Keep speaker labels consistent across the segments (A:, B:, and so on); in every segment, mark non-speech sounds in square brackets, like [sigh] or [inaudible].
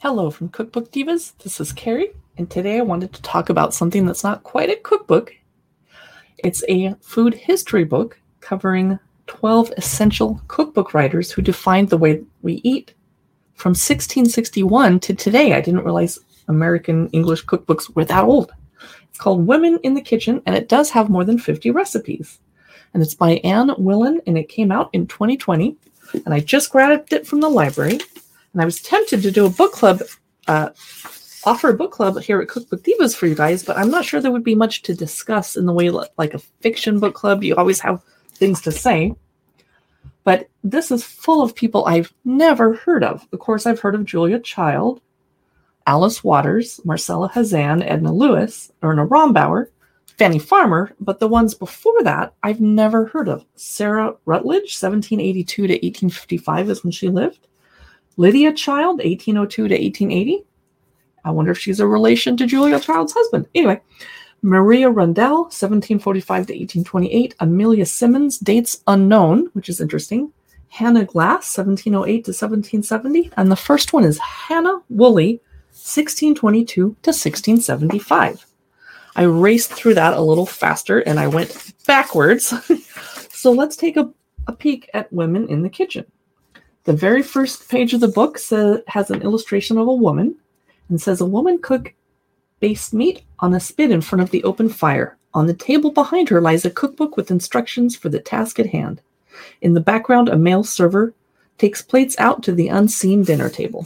A: Hello from Cookbook Divas. This is Carrie, and today I wanted to talk about something that's not quite a cookbook. It's a food history book covering 12 essential cookbook writers who defined the way we eat from 1661 to today. I didn't realize American English cookbooks were that old. It's called Women in the Kitchen, and it does have more than 50 recipes. And it's by Anne Willan, and it came out in 2020. And I just grabbed it from the library and I was tempted to do a book club, uh, offer a book club here at Cookbook Divas for you guys, but I'm not sure there would be much to discuss in the way like a fiction book club. You always have things to say. But this is full of people I've never heard of. Of course, I've heard of Julia Child, Alice Waters, Marcella Hazan, Edna Lewis, Irma Rombauer, Fanny Farmer, but the ones before that I've never heard of. Sarah Rutledge, 1782 to 1855 is when she lived. Lydia Child, 1802 to 1880. I wonder if she's a relation to Julia Child's husband. Anyway, Maria Rundell, 1745 to 1828. Amelia Simmons, dates unknown, which is interesting. Hannah Glasse, 1708 to 1770. And the first one is Hannah Woolley, 1622 to 1675. I raced through that a little faster and I went backwards. [laughs] so let's take a, a peek at women in the kitchen. The very first page of the book says, has an illustration of a woman and says a woman cook based meat on a spit in front of the open fire. On the table behind her lies a cookbook with instructions for the task at hand. In the background, a male server takes plates out to the unseen dinner table.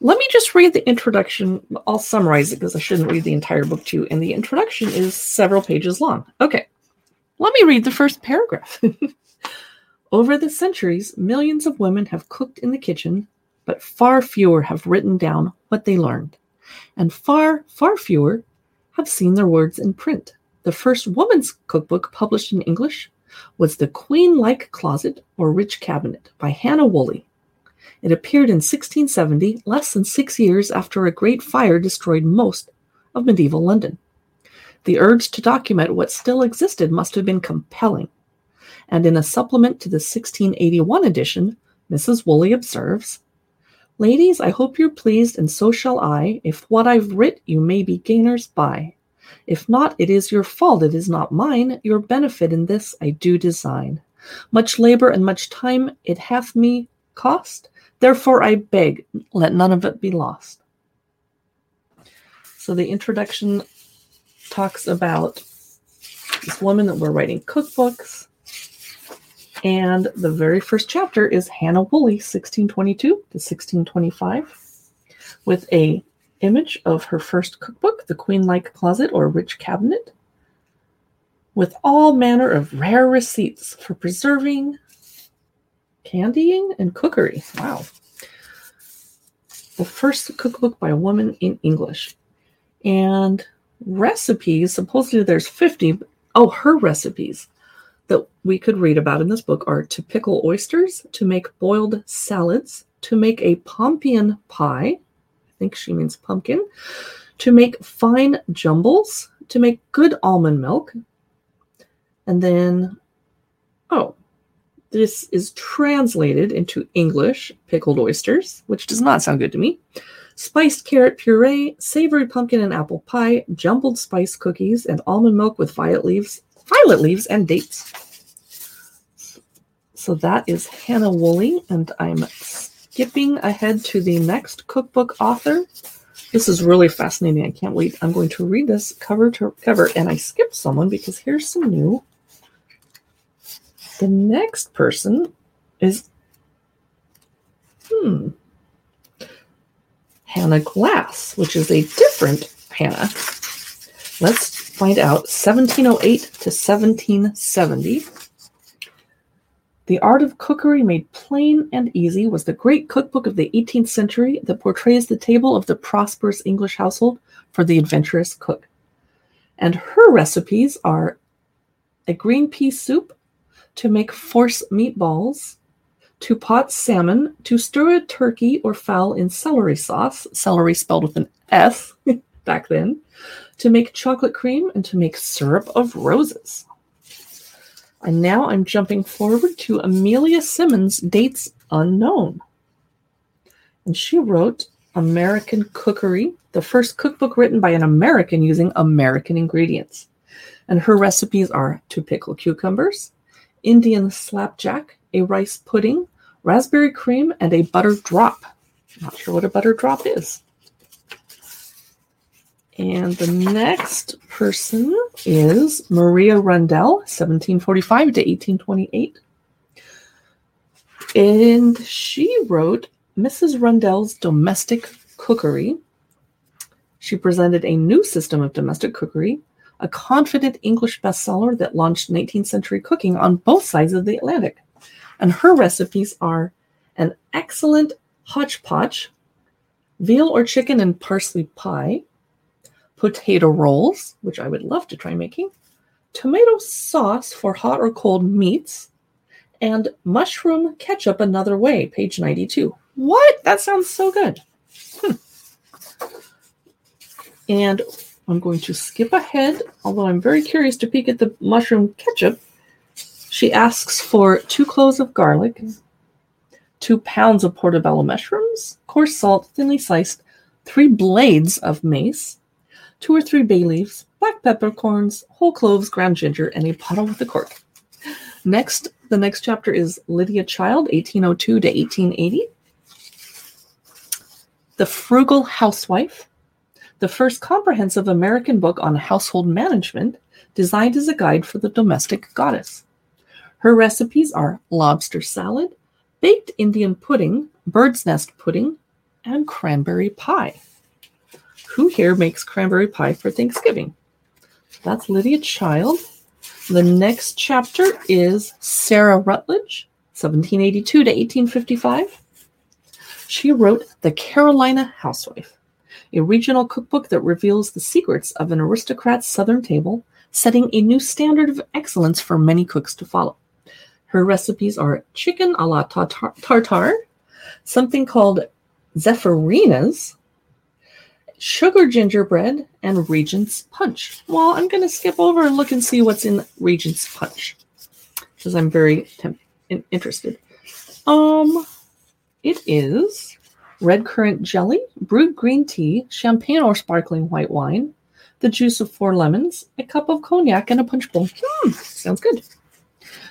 A: Let me just read the introduction. I'll summarize it because I shouldn't read the entire book to you. And the introduction is several pages long. Okay, let me read the first paragraph. [laughs] Over the centuries, millions of women have cooked in the kitchen, but far fewer have written down what they learned. And far, far fewer have seen their words in print. The first woman's cookbook published in English was The Queen Like Closet or Rich Cabinet by Hannah Woolley. It appeared in 1670, less than six years after a great fire destroyed most of medieval London. The urge to document what still existed must have been compelling and in a supplement to the 1681 edition, Mrs. Woolley observes Ladies, I hope you're pleased, and so shall I, if what I've writ you may be gainers by. If not, it is your fault, it is not mine. Your benefit in this I do design. Much labor and much time it hath me cost, therefore I beg, let none of it be lost. So the introduction talks about this woman that we're writing cookbooks and the very first chapter is Hannah Woolley, 1622 to 1625, with a image of her first cookbook, The Queen Like Closet or Rich Cabinet, with all manner of rare receipts for preserving, candying, and cookery. Wow. The first cookbook by a woman in English. And recipes, supposedly there's 50. Oh, her recipes that we could read about in this book are to pickle oysters, to make boiled salads, to make a pompion pie. I think she means pumpkin. To make fine jumbles, to make good almond milk. And then, oh, this is translated into English pickled oysters, which does not sound good to me. Spiced carrot puree, savory pumpkin and apple pie, jumbled spice cookies, and almond milk with violet leaves violet leaves and dates. So that is Hannah Woolley, and I'm skipping ahead to the next cookbook author. This is really fascinating. I can't wait. I'm going to read this cover to cover, and I skipped someone because here's some new. The next person is hmm Hannah Glasse, which is a different Hannah. Let's find out 1708 to 1770. The Art of Cookery Made Plain and Easy was the great cookbook of the 18th century that portrays the table of the prosperous English household for the adventurous cook. And her recipes are a green pea soup to make force meatballs, to pot salmon, to stir a turkey or fowl in celery sauce, celery spelled with an S [laughs] back then, to make chocolate cream and to make syrup of roses. And now I'm jumping forward to Amelia Simmons, dates unknown. and she wrote American Cookery, the first cookbook written by an American using American ingredients. And her recipes are to pickle cucumbers, Indian slapjack, a rice pudding, raspberry cream, and a butter drop. Not sure what a butter drop is. And the next person is Maria Rundell, 1745 to 1828. And she wrote Mrs. Rundell's Domestic Cookery. She presented a new system of domestic cookery, a confident English bestseller that launched 19th century cooking on both sides of the Atlantic. And her recipes are an excellent hodgepodge, veal or chicken and parsley pie, potato rolls, which I would love to try making, tomato sauce for hot or cold meats, and mushroom ketchup another way, page 92. What? That sounds so good. Hmm. And I'm going to skip ahead, although I'm very curious to peek at the mushroom ketchup. She asks for two cloves of garlic, two pounds of portobello mushrooms, coarse salt, thinly sliced, three blades of mace, two or three bay leaves, black peppercorns, whole cloves, ground ginger, and a bottle with a cork. Next, the next chapter is Lydia Child, 1802 to 1880. The Frugal Housewife, the first comprehensive American book on household management, designed as a guide for the domestic goddess. Her recipes are lobster salad, baked Indian pudding, bird's nest pudding, and cranberry pie. Who here makes cranberry pie for Thanksgiving? That's Lydia Child. The next chapter is Sarah Rutledge, 1782 to 1855. She wrote The Carolina Housewife, a regional cookbook that reveals the secrets of an aristocrat's southern table, setting a new standard of excellence for many cooks to follow. Her recipes are chicken a la tartare, something called Zephyrina's, sugar gingerbread, and Regent's Punch. Well, I'm going to skip over and look and see what's in Regent's Punch because I'm very temp- interested. Um, it is red currant jelly, brewed green tea, champagne or sparkling white wine, the juice of four lemons, a cup of cognac, and a punch bowl. Hmm, sounds good.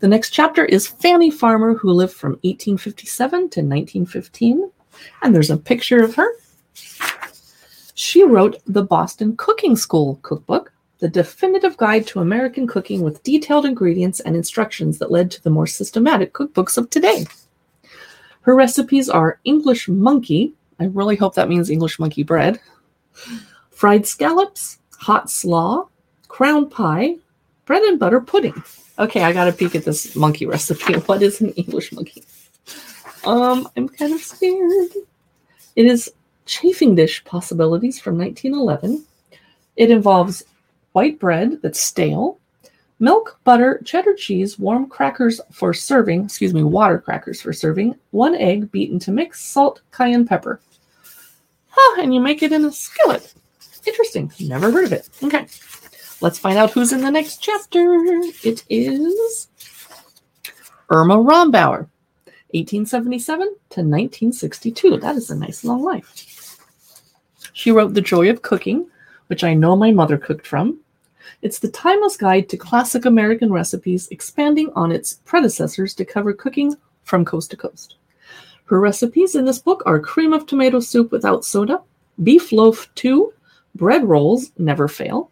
A: The next chapter is Fanny Farmer, who lived from 1857 to 1915. And there's a picture of her. She wrote the Boston Cooking School cookbook, the definitive guide to American cooking with detailed ingredients and instructions that led to the more systematic cookbooks of today. Her recipes are English monkey, I really hope that means English monkey bread, fried scallops, hot slaw, crown pie, bread and butter pudding. Okay, I got to peek at this monkey recipe. [laughs] What is an English monkey? Um, I'm kind of scared. It is chafing dish possibilities from 1911. It involves white bread that's stale, milk, butter, cheddar cheese, warm crackers for serving, excuse me, water crackers for serving, one egg beaten to mix, salt, cayenne pepper. Huh, and you make it in a skillet. Interesting. Never heard of it. Okay. Let's find out who's in the next chapter. It is Irma Rombauer, 1877 to 1962. That is a nice long life. She wrote The Joy of Cooking, which I know my mother cooked from. It's the timeless guide to classic American recipes, expanding on its predecessors to cover cooking from coast to coast. Her recipes in this book are cream of tomato soup without soda, beef loaf 2, bread rolls never fail,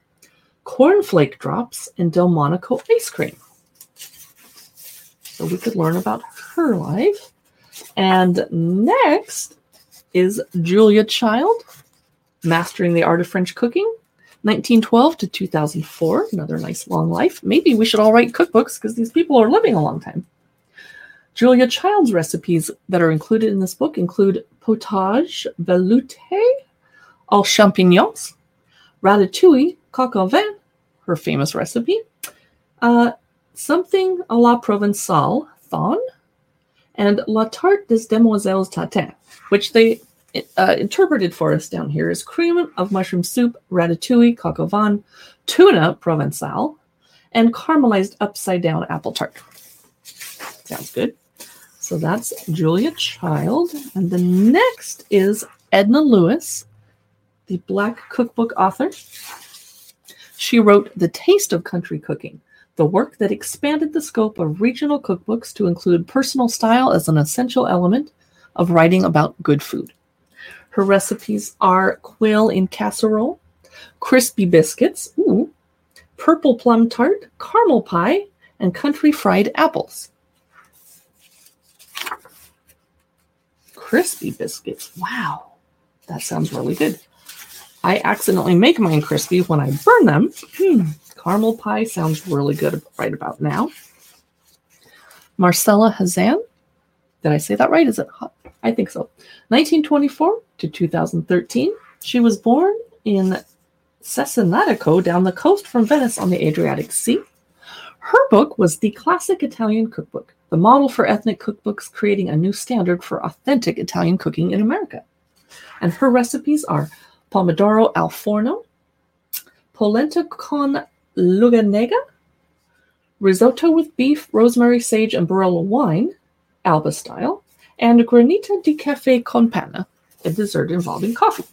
A: cornflake drops, and Delmonico ice cream. So we could learn about her life. And next is Julia Child, Mastering the Art of French Cooking, 1912 to 2004. Another nice long life. Maybe we should all write cookbooks because these people are living a long time. Julia Child's recipes that are included in this book include potage velouté aux champignons, ratatouille coq au vin, her famous recipe. Uh, something a la Provençale, thon, and La Tarte des Demoiselles Tatin, which they uh, interpreted for us down here is cream of mushroom soup, ratatouille, coq au vin, tuna provençal, and caramelized upside down apple tart. Sounds good. So that's Julia Child. And the next is Edna Lewis, the Black cookbook author. She wrote The Taste of Country Cooking, the work that expanded the scope of regional cookbooks to include personal style as an essential element of writing about good food. Her recipes are quail in casserole, crispy biscuits, ooh, purple plum tart, caramel pie, and country fried apples. Crispy biscuits. Wow, that sounds really good. I accidentally make mine crispy when I burn them. Hmm, caramel pie sounds really good right about now. Marcella Hazan. Did I say that right? Is it hot? I think so. 1924 to 2013. She was born in Cesenatico down the coast from Venice on the Adriatic Sea. Her book was the classic Italian cookbook, the model for ethnic cookbooks, creating a new standard for authentic Italian cooking in America. And her recipes are pomodoro al forno, polenta con luganega, risotto with beef, rosemary, sage, and Barolo wine, Alba style, and granita di cafe con panna, a dessert involving coffee.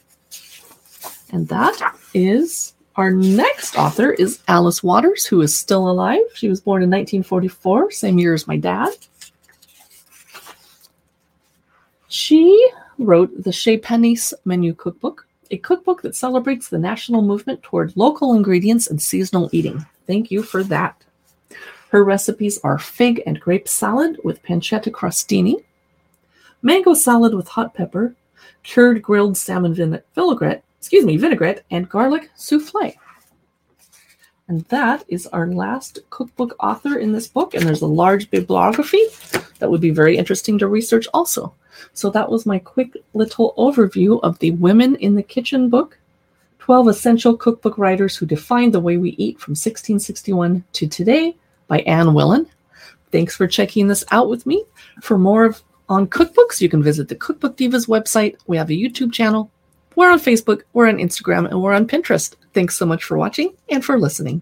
A: And that is our next author is Alice Waters, who is still alive. She was born in 1944, same year as my dad. She wrote the Chez Panisse Menu Cookbook, a cookbook that celebrates the national movement toward local ingredients and seasonal eating. Thank you for that. Her recipes are fig and grape salad with pancetta crostini, mango salad with hot pepper, cured grilled salmon vinaigrette, excuse me, vinaigrette, and garlic souffle. And that is our last cookbook author in this book. And there's a large bibliography that would be very interesting to research also. So that was my quick little overview of the Women in the Kitchen book 12 Essential Cookbook Writers Who Defined the Way We Eat from 1661 to Today by Anne Willan. Thanks for checking this out with me. For more on cookbooks, you can visit the Cookbook Divas website. We have a YouTube channel. We're on Facebook, we're on Instagram, and we're on Pinterest. Thanks so much for watching and for listening.